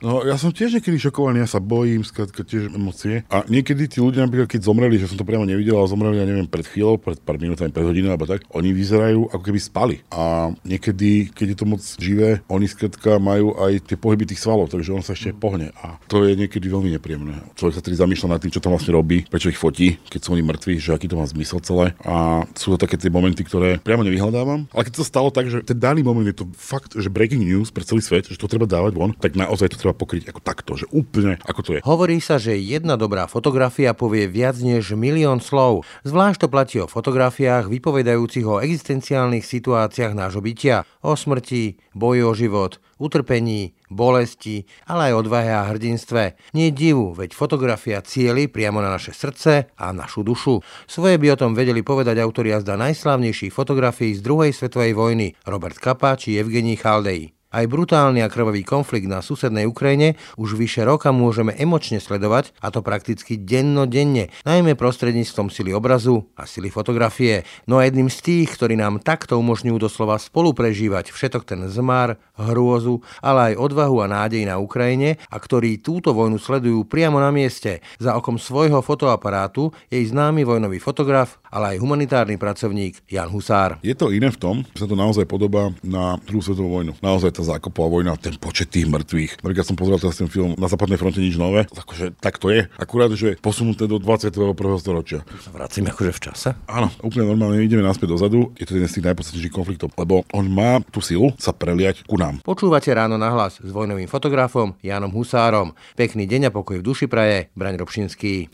No, ja som tiež niekedy šokovaný, ja sa bojím, skrátka tiež emócie. A niekedy tí ľudia, napríklad, keď zomreli, že som to priamo nevidel, ale zomreli, ja neviem, pred chvíľou, pred pár minútami, pred hodinou alebo tak, oni vyzerajú ako keby spali. A niekedy, keď je to moc živé, oni skrátka majú aj tie pohyby tých svalov, takže on sa ešte pohne. A to je niekedy veľmi nepríjemné. Človek sa tedy zamýšľa nad tým, čo to vlastne robí, prečo ich fotí, keď sú oni mŕtvi, že aký to má zmysel celé. A sú to také tie momenty, ktoré priamo nevyhľadávam. Ale keď to stalo tak, že ten daný moment je to fakt, že breaking news pre celý svet, že to treba dávať von, tak naozaj to treba pokryť ako takto, že úplne ako to je. Hovorí sa, že jedna dobrá fotografia povie viac než milión slov. Zvlášť to platí o fotografiách vypovedajúcich o existenciálnych situáciách nášho bytia. O smrti, boji o život, utrpení, bolesti, ale aj odvahe a hrdinstve. Nie divu, veď fotografia cieli priamo na naše srdce a našu dušu. Svoje by o tom vedeli povedať autori jazda najslávnejších fotografií z druhej svetovej vojny Robert Kapa či Evgenij Chaldej. Aj brutálny a krvavý konflikt na susednej Ukrajine už vyše roka môžeme emočne sledovať, a to prakticky denno-denne, najmä prostredníctvom sily obrazu a sily fotografie. No a jedným z tých, ktorí nám takto umožňujú doslova spoluprežívať všetok ten zmar, hrôzu, ale aj odvahu a nádej na Ukrajine a ktorí túto vojnu sledujú priamo na mieste, za okom svojho fotoaparátu, jej známy vojnový fotograf, ale aj humanitárny pracovník Jan Husár. Je to iné v tom, že sa to naozaj podobá na druhú svetovú vojnu. Naozaj tá zákopová vojna, ten počet tých mŕtvych. Napríklad som pozrel teraz ten film Na západnej fronte nič nové, akože tak to je. Akurát, že posunuté do 21. storočia. Vracíme akože v čase? Áno, úplne normálne ideme naspäť dozadu. Je to jeden z tých najpodstatnejších konfliktov, lebo on má tú silu sa preliať ku nám. Počúvate ráno na hlas s vojnovým fotografom Janom Husárom. Pekný deň a pokoj v duši praje, Braň Robšinský.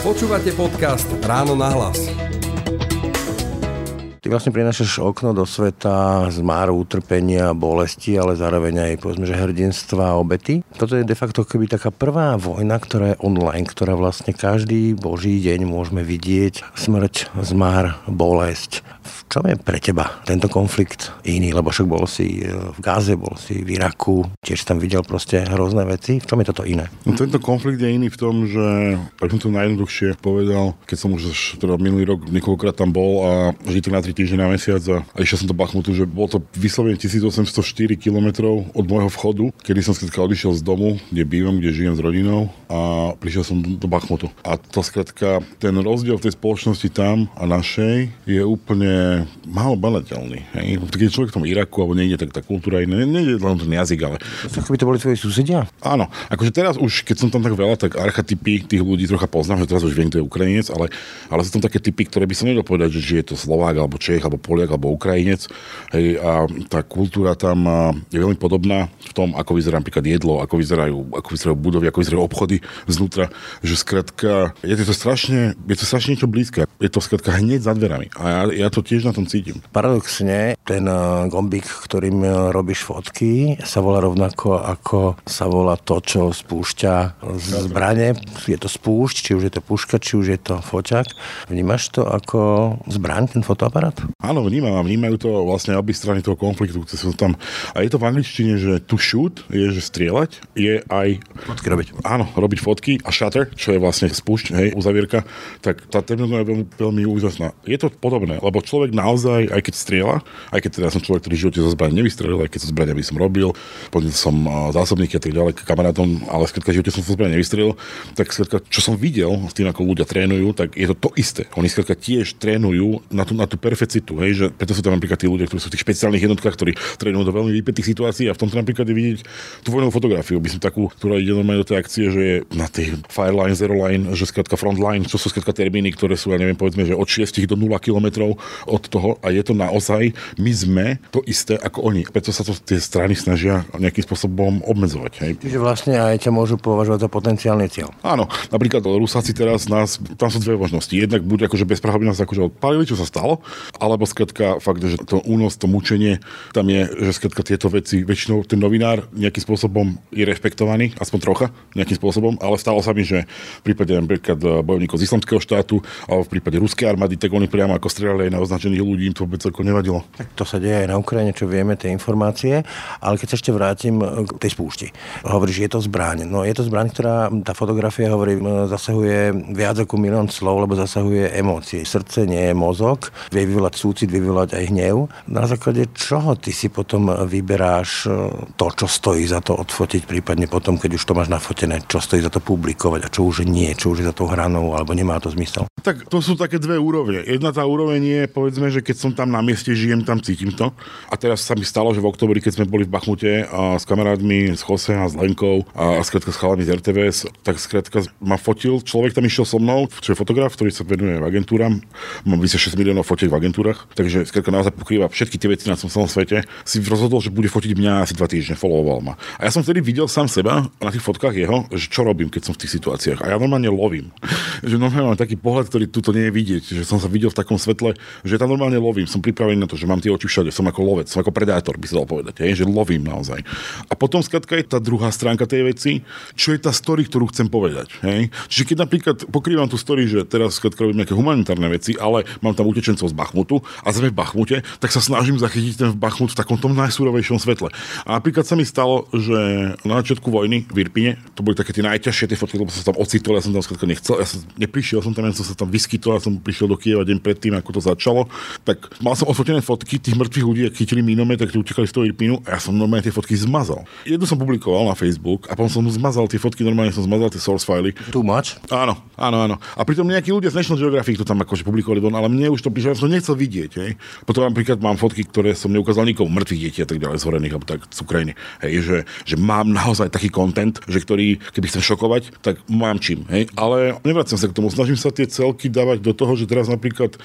Počúvate podcast Ráno na hlas. Ty vlastne prinášaš okno do sveta zmáru, utrpenia, bolesti, ale zároveň aj povedzme, že hrdinstva a obety. Toto je de facto keby taká prvá vojna, ktorá je online, ktorá vlastne každý boží deň môžeme vidieť smrť, zmár, bolesť. V čom je pre teba tento konflikt iný? Lebo však bol si v Gáze, bol si v Iraku, tiež tam videl proste hrozné veci. V čom je toto iné? No, tento konflikt je iný v tom, že tak som to najjednoduchšie povedal, keď som už teda minulý rok niekoľkokrát tam bol a žil na tri týždne na mesiac a, a išiel som do Bachmutu, že bolo to vyslovene 1804 km od môjho vchodu, kedy som skrátka odišiel z domu, kde bývam, kde žijem s rodinou a prišiel som do Bachmutu. A to skrátka, ten rozdiel v tej spoločnosti tam a našej je úplne málo banateľný. Hej. Keď človek v tom Iraku alebo niekde, tak tá kultúra iná, nejde len ten jazyk, ale... Ako by to boli tvoji susedia? Áno, akože teraz už, keď som tam tak veľa, tak archetypy tých ľudí trocha poznám, že teraz už viem, to je Ukrajinec, ale, ale sú tam také typy, ktoré by som nedal povedať, že je to Slovák alebo Čech alebo Poliak alebo Ukrajinec. Hej, a tá kultúra tam je veľmi podobná v tom, ako vyzerá napríklad jedlo, ako vyzerajú, ako vyzerajú budovy, ako vyzerajú obchody znútra, že skrátka je to strašne, je to strašne niečo blízke. Je to skrátka hneď za dverami. A ja, ja to tiež na tom cítim. Paradoxne, ten eh, gombík, ktorým eh, robíš fotky, sa volá rovnako ako sa volá to, čo spúšťa z zbrane. Je to spúšť, či už je to puška, či už je to foťak. Vnímaš to ako zbraň, ten fotoaparát? Áno, vnímam a vnímajú to vlastne obi strany toho konfliktu, ktoré sú tam. A je to v angličtine, že to shoot je, že strieľať, je aj... Fotky robiť. Áno, robiť fotky a shutter, čo je vlastne spúšť, hej, uzavierka, tak tá terminológia je veľmi, veľmi úžasná. Je to podobné, lebo človek naozaj, aj keď strieľa, aj keď teda som človek, ktorý v živote zo zbraň nevystrelil, aj keď so zbrania by som robil, potom som zásobníky a tak ďalej kamarátom, ale skrátka živote som so zbraň nevystrelil, tak skrátka, čo som videl s tým, ako ľudia trénujú, tak je to to isté. Oni skrátka tiež trénujú na tú, na tú perfecitu, hej, že preto sú tam napríklad tí ľudia, ktorí sú v tých špeciálnych jednotkách, ktorí trénujú do veľmi vypetých situácií a v tomto napríklad je vidieť tú vojnovú fotografiu, by som takú, ktorá ide normálne do tej akcie, že je na tej fireline, zero line, že skrátka frontline, čo sú skrátka termíny, ktoré sú, ja neviem, povedzme, že od 6 do 0 km od toho a je to naozaj, my sme to isté ako oni. Preto sa to tie strany snažia nejakým spôsobom obmedzovať. Hej. Čiže vlastne aj ťa môžu považovať za potenciálny cieľ. Áno, napríklad Rusáci teraz nás, tam sú dve možnosti. Jednak buď akože bez by nás akože odpalili, čo sa stalo, alebo skrátka fakt, že to únos, to mučenie, tam je, že skrátka tieto veci, väčšinou ten novinár nejakým spôsobom je rešpektovaný, aspoň trocha, nejakým spôsobom, ale stalo sa mi, že v prípade napríklad bojovníkov z islamského štátu alebo v prípade ruskej armády, tak oni priamo ako strieľali aj na označených ľudí, im to vôbec ako nevadilo. Tak to sa deje aj na Ukrajine, čo vieme, tie informácie, ale keď sa ešte vrátim k tej spúšti. Hovoríš, je to zbraň. No je to zbraň, ktorá, tá fotografia hovorí, zasahuje viac ako milión slov, lebo zasahuje emócie. Srdce nie je mozog, vie vyvolať súcit, vyvolať aj hnev. Na základe čoho ty si potom vyberáš e, to, čo stojí za to odfotiť, prípadne potom, keď už to máš nafotené, čo stojí za to publikovať a čo už nie, čo už je za tou hranou, alebo nemá to zmysel? Tak to sú také dve úrovne. Jedna tá úroveň je, povedzme, že keď som tam na mieste, žijem tam, cítim to. A teraz sa mi stalo, že v oktobri, keď sme boli v Bachmute a s kamarátmi, s Jose a s Lenkou a, a skrátka s chalami z RTVS, tak skrátka ma fotil, človek tam išiel so mnou, čo je fotograf, ktorý sa venuje agentúram, mám vyše 6 miliónov fotiek v agentúrach, takže skrátka naozaj pokrýva všetky tie veci na celom svete. Si rozhodol, že bude fotiť mňa asi dva týždne, followoval ma. A ja som vtedy videl sám seba na tých fotkách jeho, že čo robím, keď som v tých situáciách. A ja normálne lovím. že normálne mám taký pohľad, ktorý tu nie je vidieť, že som sa videl v takom svetle, že tam normálne lovím. Som pripravený na to, že mám tie oči všade, som ako lovec, som ako predátor, by sa dal povedať, hej, že lovím naozaj. A potom skrátka je tá druhá stránka tej veci, čo je tá story, ktorú chcem povedať. Hej. Čiže keď napríklad pokrývam tú story, že teraz skrátka robím nejaké humanitárne veci, ale mám tam utečencov z Bachmutu a sme v Bachmute, tak sa snažím zachytiť ten Bachmut v takom tom najsúrovejšom svetle. A napríklad sa mi stalo, že na začiatku vojny v Irpine, to boli také tie najťažšie tie fotky, lebo som sa tam ocitol, ja som tam skrátka nechcel, ja som neprišiel som tam, ja som sa tam vyskytol, ja som prišiel do Kieva deň predtým, ako to začalo. Tak mal som odfotené fotky tých mŕtvych ľudí, ak chytili mínomet, tak utekali z toho Irpinu a ja som normálne tie fotky zmazal. Jednu som publikoval na Facebook a potom som zmazal tie fotky, normálne som zmazal tie source fily. Too much? Áno, áno, áno. A pritom nejakí ľudia z National Geographic to tam akože publikovali don, ale mne už to prišlo, ja som nechcel vidieť. Hej. Potom napríklad mám fotky, ktoré som neukázal nikomu, mŕtvych detí a tak ďalej, zhorených alebo tak z Ukrajiny. Hej, že, že mám naozaj taký kontent, že ktorý, keby chcem šokovať, tak mám čím. Hej. Ale nevracem sa k tomu, snažím sa tie celky dávať do toho, že teraz napríklad e,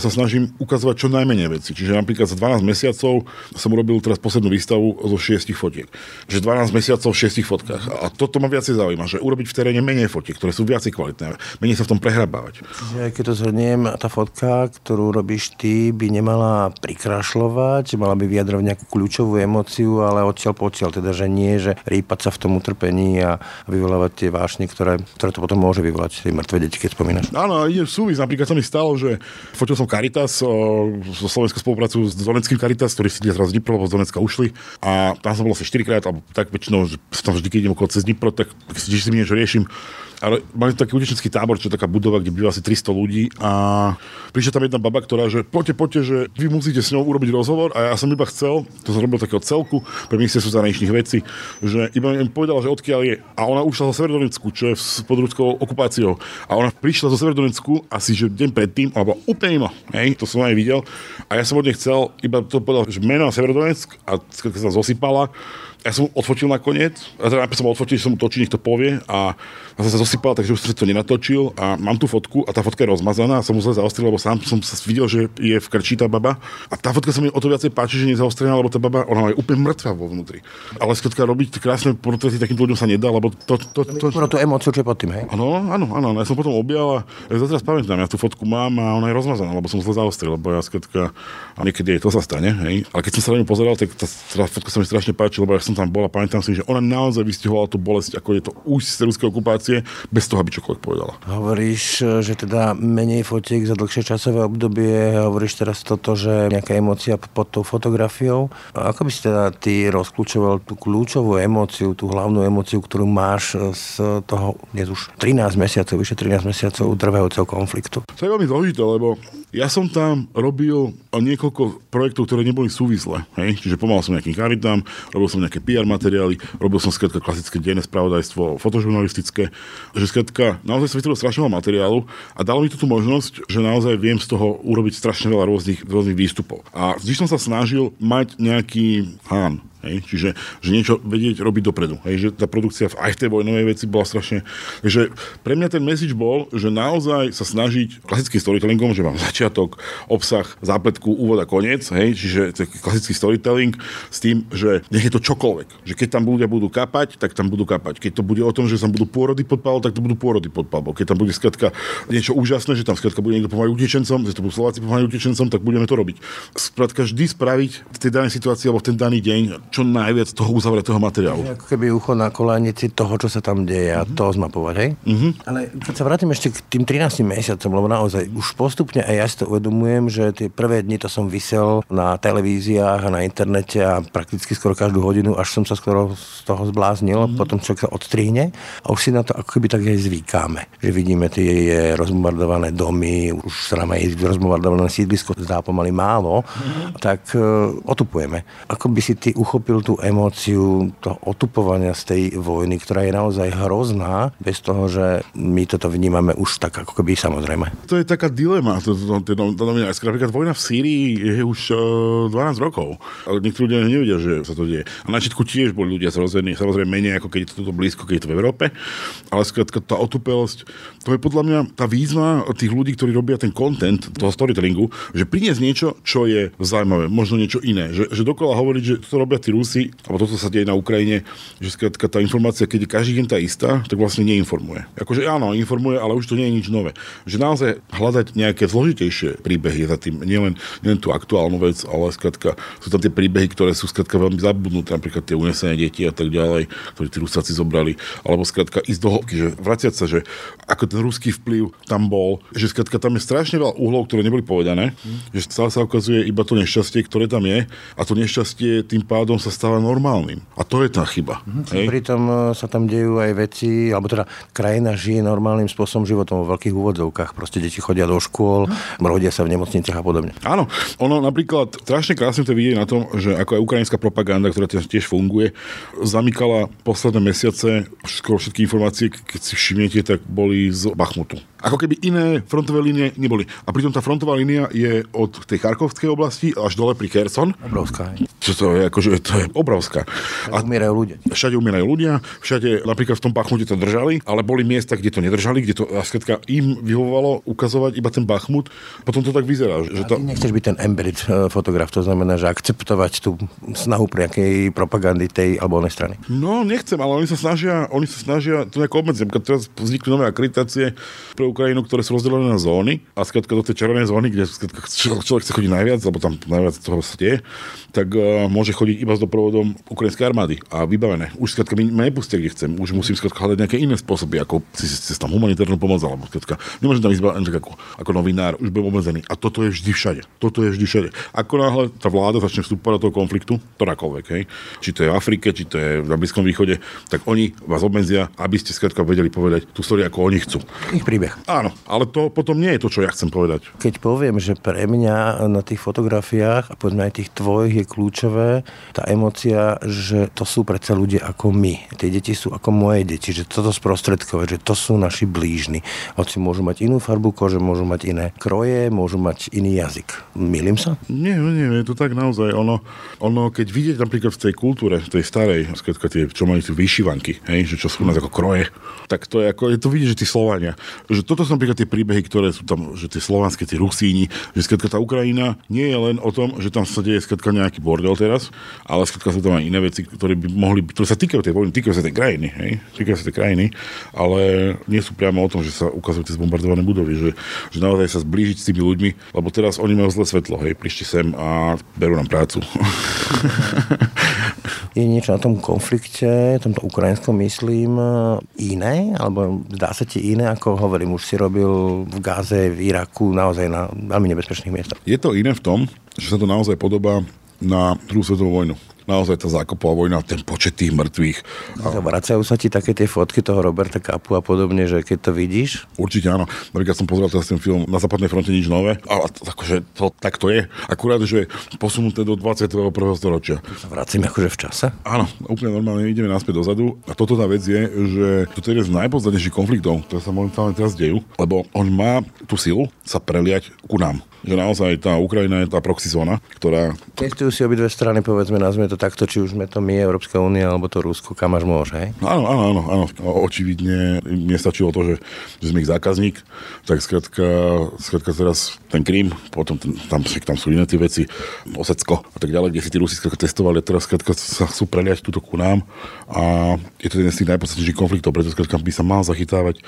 sa snažím ukazovať čo najmenej veci. Čiže napríklad za 12 mesiacov som urobil teraz poslednú výstavu zo 6 fotiek. Že 12 mesiacov v 6 fotkách. A toto ma viacej zaujíma, že urobiť v teréne menej fotiek, ktoré sú viacej kvalitné, menej sa v tom prehrabávať. Čiže keď to zhrniem, tá fotka, ktorú robíš ty, by nemala prikrašľovať, mala by vyjadrovať nejakú kľúčovú emóciu, ale odtiaľ potiaľ, teda že nie, že rýpať sa v tom utrpení a vyvolávať tie vášne, ktoré, ktoré to potom môže vyvolať, tie mŕtve deti, keď spomínaš. Áno, ide súvis. Napríklad sa mi stalo, že fotil som Caritas, so Slovenskou spoluprácu s Donetským Caritas, ktorí si teraz z Dnipro, z Donecka ušli a tam som bol asi 4 krát, alebo tak väčšinou, že tam vždy, keď idem okolo cez Dnipro, tak si mi niečo riešim ale mali taký utečenský tábor, čo je taká budova, kde býva asi 300 ľudí a prišla tam jedna baba, ktorá, že poďte, poďte, že vy musíte s ňou urobiť rozhovor a ja som iba chcel, to som robil takého celku pre ministerstvo zahraničných vecí, že iba im povedala, že odkiaľ je. A ona ušla zo Severdonecku, čo je pod ruskou okupáciou. A ona prišla zo Severdonecku asi že deň predtým, alebo úplne mimo. Hej, to som aj videl. A ja som od nej chcel, iba to povedal, že meno Severodonetsk a sa zosypala, ja som odfotil nakoniec, a teda som odfotil, že som mu točil, nech to povie a som sa zosypal, takže už som to nenatočil a mám tú fotku a tá fotka je rozmazaná a som musel zaostriť, lebo sám som videl, že je v krčí tá baba a tá fotka sa mi o to viacej páči, že nezaostrená, lebo tá baba, ona je úplne mŕtva vo vnútri. Ale skrátka robiť krásne portréty takým ľuďom sa nedá, lebo to... to, to, to... Tú emóciu, čo je pod tým, hej? Áno, áno, áno, ja som potom objal a ja teraz pamätám, ja tú fotku mám a ona je rozmazaná, lebo som sa zaostril, lebo ja skrátka, a niekedy aj to sa stane, hej. Ale keď som sa na ňu pozeral, tak tá, tá fotka sa mi strašne páči, lebo ja som tam bola, pamätám si, že ona naozaj vystihovala tú bolesť, ako je to už z ruskej okupácie, bez toho, aby čokoľvek povedala. Hovoríš, že teda menej fotiek za dlhšie časové obdobie, hovoríš teraz toto, že nejaká emócia pod tou fotografiou. Ako by si teda ty rozklúčoval tú kľúčovú emóciu, tú hlavnú emóciu, ktorú máš z toho dnes už 13 mesiacov, vyše 13 mesiacov trvajúceho konfliktu? To je veľmi zložité, lebo ja som tam robil niekoľko projektov, ktoré neboli súvislé. Hej? Čiže pomal som nejakým charitám, robil som nejaké PR materiály, robil som skrátka klasické denné spravodajstvo, fotožurnalistické, že skrátka naozaj sa vytvoril strašne veľa materiálu a dalo mi to tú možnosť, že naozaj viem z toho urobiť strašne veľa rôznych, rôznych výstupov. A vždy som sa snažil mať nejaký hán, Hej? Čiže že niečo vedieť robiť dopredu. Hej? Že tá produkcia aj v tej vojnovej veci bola strašne... Takže pre mňa ten message bol, že naozaj sa snažiť klasickým storytellingom, že mám začiatok, obsah, zápletku, úvod a koniec, hej? čiže klasický storytelling s tým, že nech je to čokoľvek. Že keď tam ľudia budú kapať, tak tam budú kapať. Keď to bude o tom, že tam budú pôrody pod palbou, tak to budú pôrody pod palbou. Keď tam bude skratka niečo úžasné, že tam skratka bude niekto pomáhať utečencom, že to budú Slováci pomáhať utečencom, tak budeme to robiť. Skratka vždy spraviť v tej danej situácii alebo v ten daný deň čo najviac toho uzavretého materiálu. Ako keby ucho na kolanici toho, čo sa tam deje a to zmapovať, hej? Mhm. Ale keď sa vrátim ešte k tým 13 mesiacom, lebo naozaj už postupne aj ja si to uvedomujem, že tie prvé dni to som vysel na televíziách a na internete a prakticky skoro každú hodinu, až som sa skoro z toho zbláznil, potom človek sa odstrihne a už si na to ako keby tak aj zvykáme. Že vidíme tie rozbombardované domy, už sa nám aj rozbombardované sídlisko zdá pomaly málo, tak e, otupujeme. Ako by si ty uchopil tú emóciu toho otupovania z tej vojny, ktorá je naozaj hrozná, bez toho, že my toto vnímame už tak ako keby samozrejme. To je taká dilema, to, to, to, to, to novinárska. Napríklad vojna v Sýrii je už uh, 12 rokov. Ale niektorí ľudia nevedia, že sa to deje. A na všetku tiež boli ľudia zrození, samozrejme menej ako keď je to blízko, keď je to v Európe. Ale skrátka tá otupelosť, to je podľa mňa tá výzva tých ľudí, ktorí robia ten content toho storytellingu, že priniesť niečo, čo je zaujímavé, možno niečo iné. Že, že dokola hovoriť, že to robia tí Rusi, alebo toto sa deje na Ukrajine, že skrátka tá informácia, keď je každý deň tá istá, tak vlastne neinformuje. Akože áno, informuje, ale už to nie je nič nové. Že naozaj hľadať nejaké zložitejšie príbehy za tým, nielen, nielen tú aktuálnu vec, ale skrátka sú tam tie príbehy, ktoré sú skrátka veľmi zabudnuté, napríklad tie unesené deti a tak ďalej, ktoré tí Rusáci zobrali, alebo skrátka ísť do hĺbky, že vraciať sa, že ako ten ruský vplyv tam bol, že skrátka tam je strašne veľa uhlov, ktoré neboli povedané, mm. že stále sa ukazuje iba to nešťastie, ktoré tam je a to nešťastie tým pádom sa stáva normálnym. A to je tá chyba. Mm. Hej? Pritom e, sa tam dejú aj veci, alebo teda krajina žije normálnym spôsobom životom vo veľkých úvodzovkách. Proste deti chodia do škôl, rodia sa v nemocniciach a podobne. Áno, ono napríklad strašne krásne to vidieť na tom, že ako aj ukrajinská propaganda, ktorá tiež funguje, zamykala posledné mesiace skoro všetky informácie, keď si všimnete, tak boli z Bachmutu. Ako keby iné frontové línie neboli. A pritom tá frontová línia je od tej Charkovskej oblasti až dole pri Kherson. Obrovská. Čo to je, akože to je obrovská. A umierajú ľudia. Všade umierajú ľudia, všade napríklad v tom Bachmute to držali, ale boli miesta, kde to nedržali, kde to skrátka im vyhovovalo ukazovať iba ten Bachmut. Potom to tak vyzerá. Že to... nechceš byť ten embedded eh, fotograf, to znamená, že akceptovať tú snahu nejakej propagandy tej alebo onej strany. No, nechcem, ale oni sa snažia, oni sa snažia to nejako obmedziť. Teraz vznikli nové akreditácie pre Ukrajinu, ktoré sú rozdelené na zóny. A skrátka do tej červenej zóny, kde skrátka človek chce chodiť najviac, lebo tam najviac toho deje, tak uh, môže chodiť iba s doprovodom ukrajinskej armády a vybavené. Už skrátka mi, ma nepustia, kde chcem. Už musím skrátka hľadať nejaké iné spôsoby, ako si, si, si tam humanitárnu pomoc, alebo skrátka nemôžem tam ísť ako, ako novinár, už budem obmedzený. A toto je vždy všade. Toto je vždy všade. Ako náhle tá vláda začne vstúpať do toho konfliktu, ktorákoľvek, hej, či to je v Afrike, či to je na Blízkom východe, tak oni vás obmedzia, aby ste skrátka vedeli povedať tú story, ako oni chcú. Ich príbeh. Áno, ale to potom nie je to, čo ja chcem povedať. Keď poviem, že pre mňa na tých fotografiách a povedzme aj tých tvojich je kľúčové tá emocia, že to sú predsa ľudia ako my. Tie deti sú ako moje deti, že toto sprostredkovať, že to sú naši blížni. Hoci môžu mať inú farbu kože, môžu mať iné kroje, môžu mať iný jazyk. Milím sa? Nie, nie, je to tak naozaj. Ono, ono keď vidieť napríklad v tej kultúre, v tej starej, skrátka tie, čo majú tie vyšívanky, hej, že čo sú u nás ako kroje, tak to je ako, je to vidieť, že tí Slovania, že toto sú napríklad tie príbehy, ktoré sú tam, že tie slovanské, tie Rusíni, že skrátka tá Ukrajina nie je len o tom, že tam sa deje skrátka nejaký bordel teraz, ale skrátka sú tam aj iné veci, ktoré by mohli, ktoré sa týkajú tej vojny, týkajú sa tej krajiny, hej, týkajú sa tej krajiny, ale nie sú priamo o tom, že sa ukazujú tie zbombardované budovy, že, že naozaj sa zblížiť s tými ľuďmi, lebo teraz oni majú zlé svetlo, hej, prišli sem a berú nám prácu. je niečo na tom konflikte, tomto ukrajinskom myslím, iné? Alebo zdá sa ti iné, ako hovorím, už si robil v Gáze, v Iraku, naozaj na veľmi nebezpečných miestach? Je to iné v tom, že sa to naozaj podobá na druhú svetovú vojnu naozaj tá zákopová vojna, ten počet tých mŕtvych. A... Vracajú sa ti také tie fotky toho Roberta Kapu a podobne, že keď to vidíš? Určite áno. Napríklad som pozrel teraz ten film Na západnej fronte nič nové. A akože to, tak to je. Akurát, že posunuté do 21. storočia. Vracíme akože v čase? Áno, úplne normálne ideme naspäť dozadu. A toto tá vec je, že toto je jeden z najpodstatnejších konfliktov, ktoré sa momentálne teraz dejú, lebo on má tú silu sa preliať ku nám že naozaj tá Ukrajina je tá proxy zóna, ktorá... Testujú si obidve strany, povedzme, nazvime to takto, či už sme to my, Európska únia, alebo to Rusko, kam až môže, hej? Áno, áno, áno, áno. Očividne mne stačilo to, že, že sme ich zákazník, tak skrátka, skrátka teraz ten Krím, potom ten, tam, tam sú iné tie veci, Osecko a tak ďalej, kde si tí Rusi skrátka testovali teraz skrátka sa chcú preliať túto ku nám a je to jeden z tých najpodstatnejších konfliktov, preto skrátka by sa mal zachytávať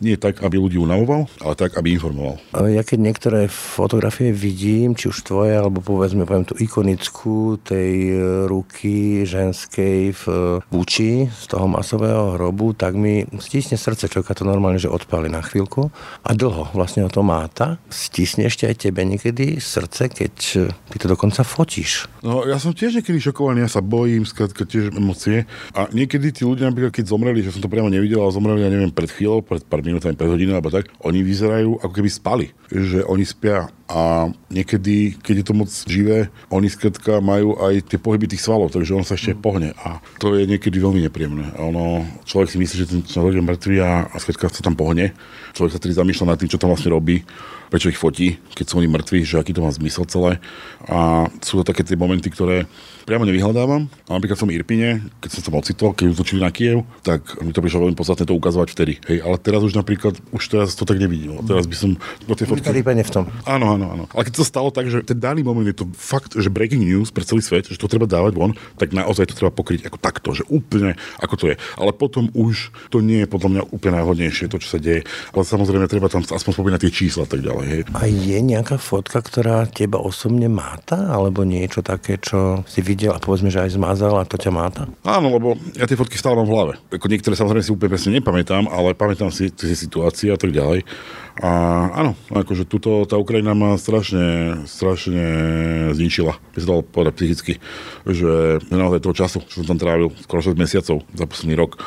nie tak, aby ľudí unavoval, ale tak, aby informoval. Ja keď niektoré fotografie vidím, či už tvoje, alebo povedzme, poviem tú ikonickú tej ruky ženskej v Buči z toho masového hrobu, tak mi stisne srdce, človeka to normálne, že odpali na chvíľku a dlho vlastne o to máta. Stisne ešte aj tebe niekedy srdce, keď ty to dokonca fotíš. No ja som tiež niekedy šokovaný, ja sa bojím, skrátka tiež emócie. A niekedy tí ľudia, napríklad keď zomreli, že som to priamo nevidel, ale zomreli, ja neviem, pred chvíľou, pred pár minútami, pred hodinou alebo tak, oni vyzerajú ako keby spali. Že oni spia a niekedy, keď je to moc živé, oni skrátka majú aj tie pohyby tých svalov, takže on sa ešte pohne a to je niekedy veľmi nepríjemné. A ono, človek si myslí, že ten človek je mŕtvý a, a skrátka sa tam pohne. Človek sa tedy zamýšľa nad tým, čo tam vlastne robí, prečo ich fotí, keď sú oni mŕtvi, že aký to má zmysel celé. A sú to také tie momenty, ktoré priamo nevyhľadávam. A napríklad som Irpine, keď som sa ocitol, keď útočili na Kiev, tak mi to prišlo veľmi podstatné to ukazovať vtedy. Hej, ale teraz už napríklad, už teraz to tak nevidím. Teraz by som do tej fotky... v tom. Áno, áno, áno. Ale keď to stalo tak, že ten daný moment je to fakt, že breaking news pre celý svet, že to treba dávať von, tak naozaj to treba pokryť ako takto, že úplne ako to je. Ale potom už to nie je podľa mňa úplne najhodnejšie, to, čo sa deje. Ale samozrejme treba tam aspoň spomínať tie čísla a tak ďalej. Hej. A je nejaká fotka, ktorá teba osobne máta, alebo niečo také, čo si videl a povedzme, že aj zmazal a to ťa máta? Áno, lebo ja tie fotky stále mám v hlave. Ako niektoré samozrejme si úplne presne nepamätám, ale pamätám si tie situácie a tak ďalej. A áno, akože tuto tá Ukrajina ma strašne, strašne zničila. By sa dalo povedať psychicky, že naozaj toho času, čo som tam trávil, skoro 6 mesiacov za posledný rok,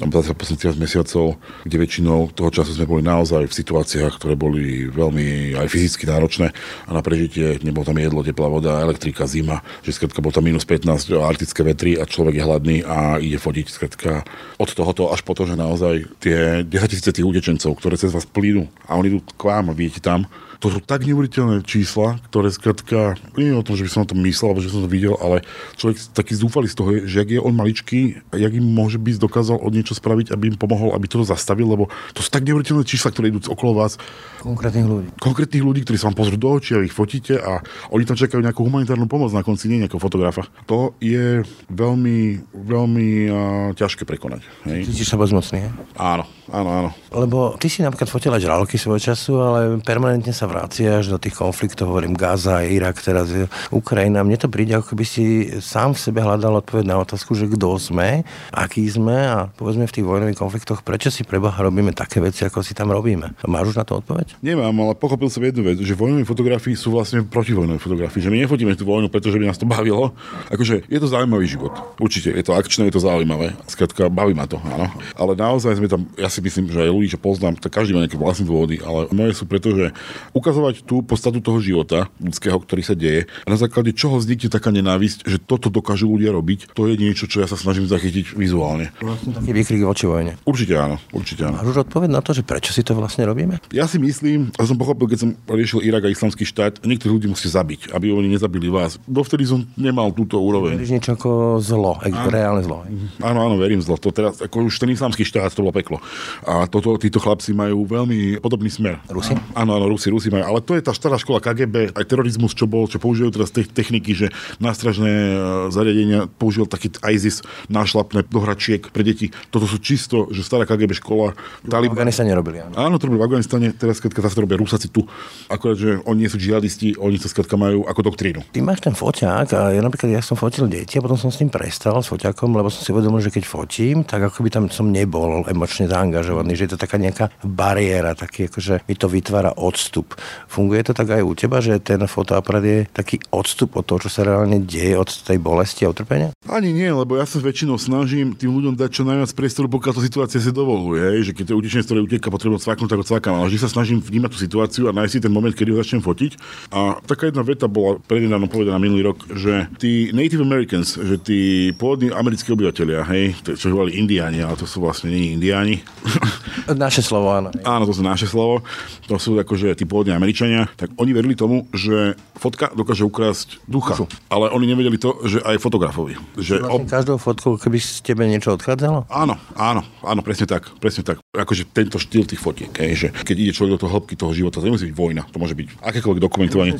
za posledných mesiacov, kde väčšinou toho času sme boli naozaj v situáciách, ktoré boli veľmi aj fyzicky náročné. A na prežitie nebolo tam jedlo, teplá voda, elektrika, zima, že skrátka bol tam minus 15 arktické vetry a človek je hladný a ide fodiť skrátka od tohoto až po to, že naozaj tie 10 tisíce tých utečencov, ktoré cez vás plínu a oni idú k vám vidíte tam, to sú tak neuveriteľné čísla, ktoré skrátka, nie je o tom, že by som to myslel, alebo že som to videl, ale človek taký zúfalý z toho, že ak je on maličký, jak im môže byť dokázal od niečo spraviť, aby im pomohol, aby to zastavil, lebo to sú tak neuveriteľné čísla, ktoré idú okolo vás. Konkrétnych ľudí. Konkrétnych ľudí, ktorí sa vám pozrú do očí a ich fotíte a oni tam čakajú nejakú humanitárnu pomoc na konci, nie nejakého fotografa. To je veľmi, veľmi uh, ťažké prekonať. Hej? Cítiš sa bezmocný, Áno, áno, áno. Lebo ty si napríklad fotila žraloky svojho času, ale permanentne sa vraciaš do tých konfliktov, hovorím Gaza, Irak, teraz Ukrajina. Mne to príde, ako keby si sám v sebe hľadal odpoveď na otázku, že kto sme, aký sme a povedzme v tých vojnových konfliktoch, prečo si preboha robíme také veci, ako si tam robíme. Máš už na to odpoveď? Nemám, ale pochopil som jednu vec, že vojnové fotografie sú vlastne protivojnové fotografie, že my nefotíme tú vojnu, pretože by nás to bavilo. Akože je to zaujímavý život. Určite, je to akčné, je to zaujímavé. Skrátka, baví ma to, áno. Ale naozaj sme tam, ja si myslím, že aj ľudí, čo poznám, tak každý má nejaké vlastné dôvody, ale moje sú preto, že ukazovať tú podstatu toho života ľudského, ktorý sa deje a na základe čoho vznikne taká nenávisť, že toto dokážu ľudia robiť, to je niečo, čo ja sa snažím zachytiť vizuálne. Vlastne taký výkrik voči vojne. Určite áno, určite áno. Máš už odpoveď na to, že prečo si to vlastne robíme? Ja si myslím, a som pochopil, keď som riešil Irak a islamský štát, niektorí ľudí musíte zabiť, aby oni nezabili vás. Dovtedy som nemal túto úroveň. Veríš niečo ako zlo, áno, reálne zlo. Áno, áno, verím zlo. To teraz, ako už ten islamský štát, to bolo peklo. A toto, títo chlapci majú veľmi podobný smer. Rusi? Áno, áno, Rusi, Rusi majú. Ale to je tá stará škola KGB, aj terorizmus, čo bol, čo používajú teraz te- techniky, že nástražné e, zariadenia používal taký ISIS nášlapné do hračiek pre deti. Toto sú čisto, že stará KGB škola. Talib... V Afganistane robili, áno. Áno, to robili v Afganistane, teraz skrátka zase robia Rusaci tu. Akorát, že oni nie sú džihadisti, oni sa skrátka majú ako doktrínu. Ty máš ten foťák a ja napríklad ja som fotil deti a potom som s tým prestal s foťakom, lebo som si uvedomil, že keď fotím, tak ako by tam som nebol emočne zaangažovaný, že je to taká nejaká bariéra, taký akože mi to vytvára odstup. Funguje to tak aj u teba, že ten fotoaparát je taký odstup od toho, čo sa reálne deje, od tej bolesti a utrpenia? Ani nie, lebo ja sa väčšinou snažím tým ľuďom dať čo najviac priestoru, pokiaľ to situácia si dovoluje, že keď to utečenec, ktorý uteká, potrebujem cvaknúť, tak ho cvakám. Ale vždy sa snažím vnímať tú situáciu a nájsť si ten moment, kedy ho začnem fotiť. A taká jedna veta bola prednedávno povedaná minulý rok, že tí Native Americans, že tí pôvodní americkí obyvateľia, hej, čo hovorili Indiáni, ale to sú vlastne nie Indiáni. Naše slovo, áno. Áno, to sú naše slovo. To sú akože tí pôvodní Američania. Tak oni verili tomu, že fotka dokáže ukrasť ducha. Dušu. Ale oni nevedeli to, že aj fotografovi. Že vlastne ob... každou fotkou, keby z tebe niečo odchádzalo? Áno, áno, áno, presne tak, presne tak. Akože tento štýl tých fotiek, hej, že keď ide človek do toho hĺbky toho života, to nemusí byť vojna, to môže byť akékoľvek dokumentovanie.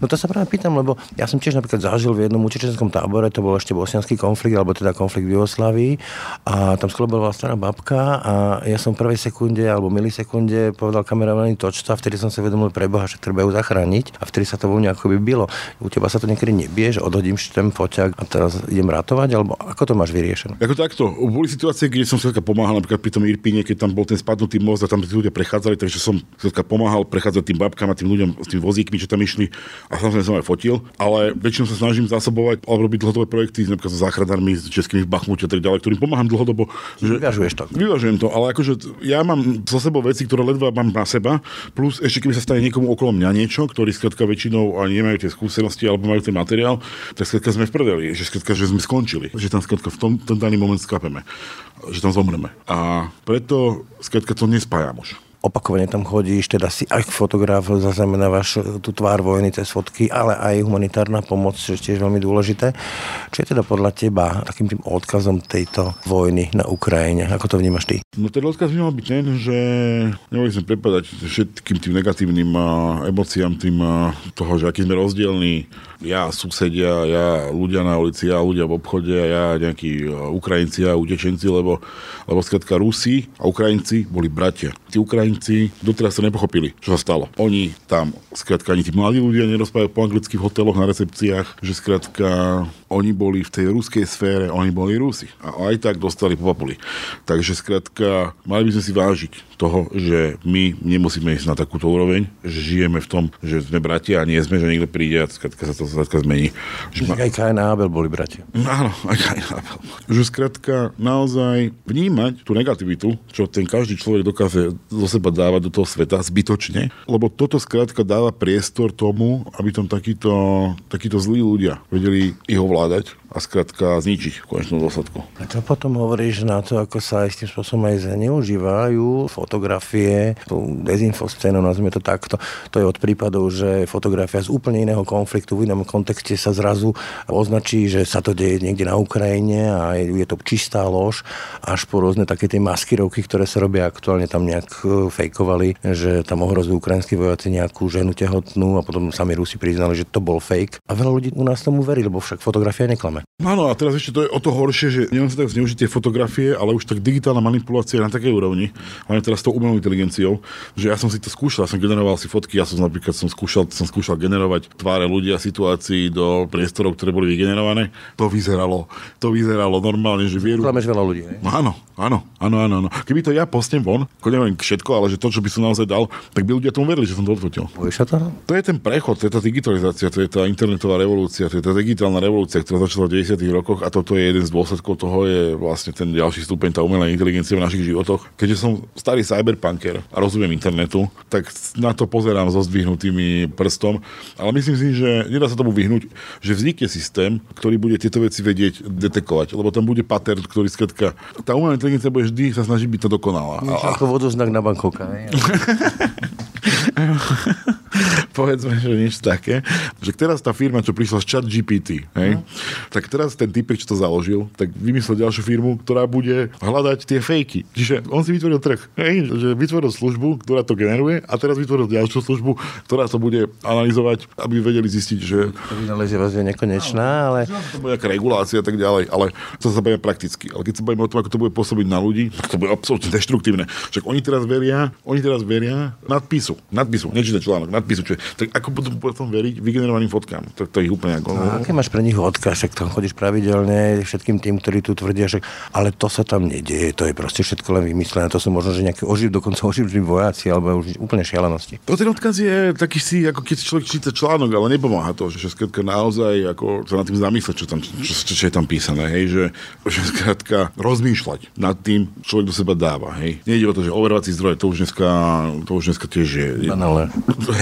No to sa práve pýtam, lebo ja som tiež napríklad zažil v jednom utečenskom tábore, to bol ešte bosnianský konflikt, alebo teda konflikt v Jugoslávii a tam bola stará babka a ja som prvé prvej sekunde alebo milisekunde povedal kameraman toč to a vtedy som si vedomil preboha, že treba ju zachrániť a vtedy sa to vo mne ako by bylo. U teba sa to niekedy nebie, že odhodím ten foťák a teraz idem ratovať, alebo ako to máš vyriešené? Ako takto. Boli situácie, kde som sa pomáhal napríklad pri tom Irpíne, keď tam bol ten spadnutý most a tam tí ľudia prechádzali, takže som sa pomáhal prechádzať tým babkám a tým ľuďom s tým vozíkmi, čo tam išli a samozrejme som aj fotil, ale väčšinou sa snažím zásobovať alebo robiť dlhodobé projekty, napríklad so záchranármi, s českými v Bachmute a tak ďalej, ktorým pomáham dlhodobo. Že, Vyvažuješ to. Vyvažujem to, ale akože ja mám so sebou veci, ktoré ledva mám na seba, plus ešte keby sa stane niekomu okolo mňa niečo, ktorý skrátka väčšinou ani nemajú tie skúsenosti alebo majú ten materiál, tak skrátka sme v prdeli, že skrátka, že sme skončili, že tam skrátka v tom, ten daný moment skapeme, že tam zomreme. A preto skrátka to nespájam už opakovane tam chodíš, teda si aj fotograf, zaznamenávaš tú tvár vojny cez fotky, ale aj humanitárna pomoc, čo je tiež veľmi dôležité. Čo je teda podľa teba takým tým odkazom tejto vojny na Ukrajine? Ako to vnímaš ty? No ten odkaz by mal byť ten, že nemali sme prepadať všetkým tým negatívnym emóciám tým toho, že aký sme rozdielní, ja susedia, ja ľudia na ulici, ja ľudia v obchode, ja nejakí Ukrajinci a utečenci, lebo, lebo skratka Rusi a Ukrajinci boli bratia. Tí Ukrajinci doteraz sa nepochopili, čo sa stalo. Oni tam, skratka, ani tí mladí ľudia nerozprávajú po anglicky v hoteloch na recepciách, že skratka oni boli v tej ruskej sfére, oni boli Rusi. A aj tak dostali po papuli. Takže skratka, mali by sme si vážiť toho, že my nemusíme ísť na takúto úroveň, že žijeme v tom, že sme bratia a nie sme, že niekto príde a skratka sa to skratka zmení. Že ma... Aj Kain a Abel boli bratia. Áno, aj Kain a Abel. Že skratka naozaj vnímať tú negativitu, čo ten každý človek dokáže zo seba dávať do toho sveta zbytočne, lebo toto skratka dáva priestor tomu, aby tam takíto, takíto zlí ľudia vedeli ich ovládať a skrátka zničiť v konečnom dôsledku. A čo potom hovoríš na to, ako sa aj s tým spôsobom aj zneužívajú fotografie, tú dezinfoscénu, nazvime to takto. To je od prípadov, že fotografia z úplne iného konfliktu v inom kontexte sa zrazu označí, že sa to deje niekde na Ukrajine a je, je to čistá lož, až po rôzne také tie maskirovky, ktoré sa robia aktuálne tam nejak e, fejkovali, že tam ohrozujú ukrajinskí vojaci nejakú ženu tehotnú a potom sami Rusi priznali, že to bol fake. A veľa ľudí u nás tomu verí, lebo však fotografia neklame. Áno, a teraz ešte to je o to horšie, že nielen sa tak zneužiť tie fotografie, ale už tak digitálna manipulácia je na takej úrovni, hlavne teraz s tou umelou inteligenciou, že ja som si to skúšal, som generoval si fotky, ja som napríklad som skúšal, som skúšal generovať tváre ľudí a situácií do priestorov, ktoré boli vygenerované. To vyzeralo, to vyzeralo normálne, že vieru. Klameš veľa ľudí, ne? Áno, áno, áno, áno, áno. Keby to ja postem von, ako neviem všetko, ale že to, čo by som naozaj dal, tak by ľudia tomu verili, že som to odfotil. To je ten prechod, to je tá digitalizácia, to je tá internetová revolúcia, to je tá digitálna revolúcia, ktorá začala 90. rokoch a toto je jeden z dôsledkov toho, je vlastne ten ďalší stupeň, tá umelá inteligencia v našich životoch. Keďže som starý cyberpunker a rozumiem internetu, tak na to pozerám so zdvihnutými prstom, ale myslím si, že nedá sa tomu vyhnúť, že vznikne systém, ktorý bude tieto veci vedieť detekovať, lebo tam bude pattern, ktorý skratka, tá umelá inteligencia bude vždy sa snažiť byť to dokonalá. Ako vodoznak na bankovka. povedzme, že niečo také, že teraz tá firma, čo prišla z chat GPT, hej, no. tak teraz ten typek, čo to založil, tak vymyslel ďalšiu firmu, ktorá bude hľadať tie fejky. Čiže on si vytvoril trh, hej, že vytvoril službu, ktorá to generuje a teraz vytvoril ďalšiu službu, ktorá to bude analyzovať, aby vedeli zistiť, že... Vás je nekonečná, ale... To bude nejaká regulácia a tak ďalej, ale to sa bavíme prakticky. Ale keď sa bavíme o tom, ako to bude pôsobiť na ľudí, tak to bude absolútne deštruktívne. Však oni teraz veria, oni teraz veria nadpisu, nadpisu, nečíta článok, nadpisu, čo je tak ako budú potom veriť vygenerovaným fotkám? To, to ich úplne ako... No, aké máš pre nich odkaz? Však tam chodíš pravidelne všetkým tým, ktorí tu tvrdia, že ale to sa tam nedieje, to je proste všetko len vymyslené, to sú možno, že nejaké oživ, dokonca oživní vojaci, alebo už úplne šialenosti. To ten odkaz je taký si, ako keď človek číta článok, ale nepomáha to, že skrátka naozaj ako sa nad tým zamyslieť, čo, tam, čo, čo, čo, je tam písané, hej, že, že skrátka rozmýšľať nad tým, človek do seba dáva, hej. Nejde o to, že overovací zdroje, to už dneska, to už dneska tiež je. Banále.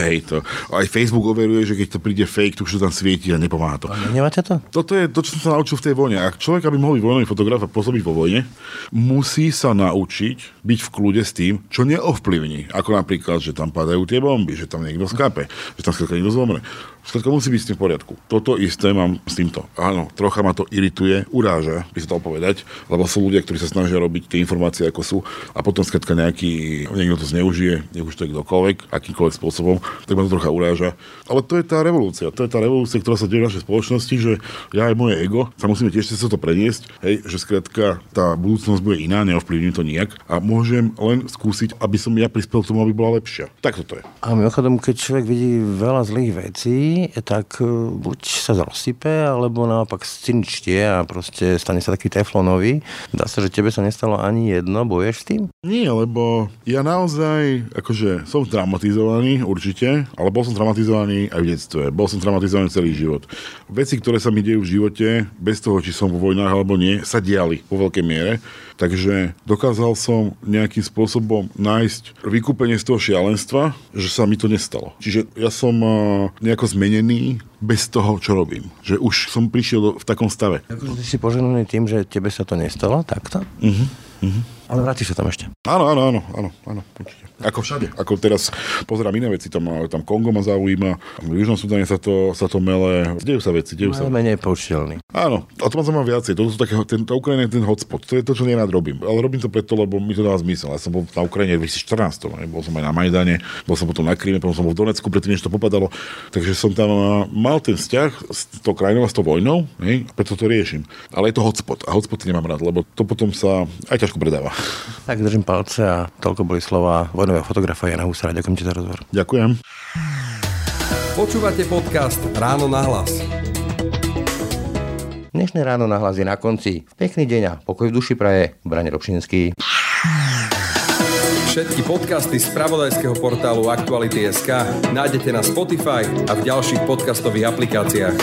Hej, to, aj Facebook overuje, že keď to príde fake, to už to tam svieti a nepomáha to. Nemáte to? Toto je to, čo som sa naučil v tej vojne. Ak človek, aby mohol byť vojnový fotograf a pôsobiť vo vojne, musí sa naučiť byť v kľude s tým, čo neovplyvní. Ako napríklad, že tam padajú tie bomby, že tam niekto skápe, že tam skrátka niekto zomre. Všetko musí byť s tým v poriadku. Toto isté mám s týmto. Áno, trocha ma to irituje, uráža, by sa to povedať, lebo sú ľudia, ktorí sa snažia robiť tie informácie, ako sú, a potom skrátka nejaký, niekto to zneužije, nech už to je kdokoľvek, akýmkoľvek spôsobom, tak ma to trocha uráža. Ale to je tá revolúcia. To je tá revolúcia, ktorá sa deje v našej spoločnosti, že ja aj moje ego sa musíme tiež sa to preniesť, hej, že skrátka tá budúcnosť bude iná, neovplyvní to nijak a môžem len skúsiť, aby som ja prispel k tomu, aby bola lepšia. Tak to je. A mimochodom, keď človek vidí veľa zlých vecí, tak e, buď sa rozsype, alebo naopak scinčtie a proste stane sa taký teflonový. Dá sa, že tebe sa nestalo ani jedno, boješ s tým? Nie, lebo ja naozaj, akože som traumatizovaný určite, ale bol som traumatizovaný aj v detstve. Bol som traumatizovaný celý život. Veci, ktoré sa mi dejú v živote, bez toho, či som vo vojnách alebo nie, sa diali vo veľkej miere. Takže dokázal som nejakým spôsobom nájsť vykúpenie z toho šialenstva, že sa mi to nestalo. Čiže ja som nejako zmenený bez toho, čo robím. Že už som prišiel v takom stave. Akože ty si poženaný tým, že tebe sa to nestalo takto? Uh-huh. Uh-huh. Ale vrátiš sa tam ešte. Áno, áno, áno, áno, áno, určite. Ako všade. Ako teraz pozerám iné veci, tam, tam Kongo ma zaujíma, v Južnom Sudáne sa to, sa to mele, dejú sa veci, dejú sa. menej poučiteľný. Áno, a to ma zaujíma viacej. To sú také, ten, tá Ukrajina je ten hotspot. To je to, čo nerád robím. Ale robím to preto, lebo mi to dáva zmysel. Ja som bol na Ukrajine v 2014, ne? bol som aj na Majdane, bol som potom na Kríme, potom som bol v Donecku, predtým než to popadalo. Takže som tam mal ten vzťah s tou krajinou a s tou vojnou, ne? preto to riešim. Ale je to hotspot a hotspot nemám rád, lebo to potom sa aj ťažko predáva. Tak držím palce a toľko boli slova vojnového fotografa Jana Husara. Ďakujem ti za rozhovor. Ďakujem. Počúvate podcast Ráno na hlas. Dnešné ráno na hlas je na konci. Pekný deň a pokoj v duši praje. Brane Robšinský. Všetky podcasty z pravodajského portálu Aktuality.sk nájdete na Spotify a v ďalších podcastových aplikáciách.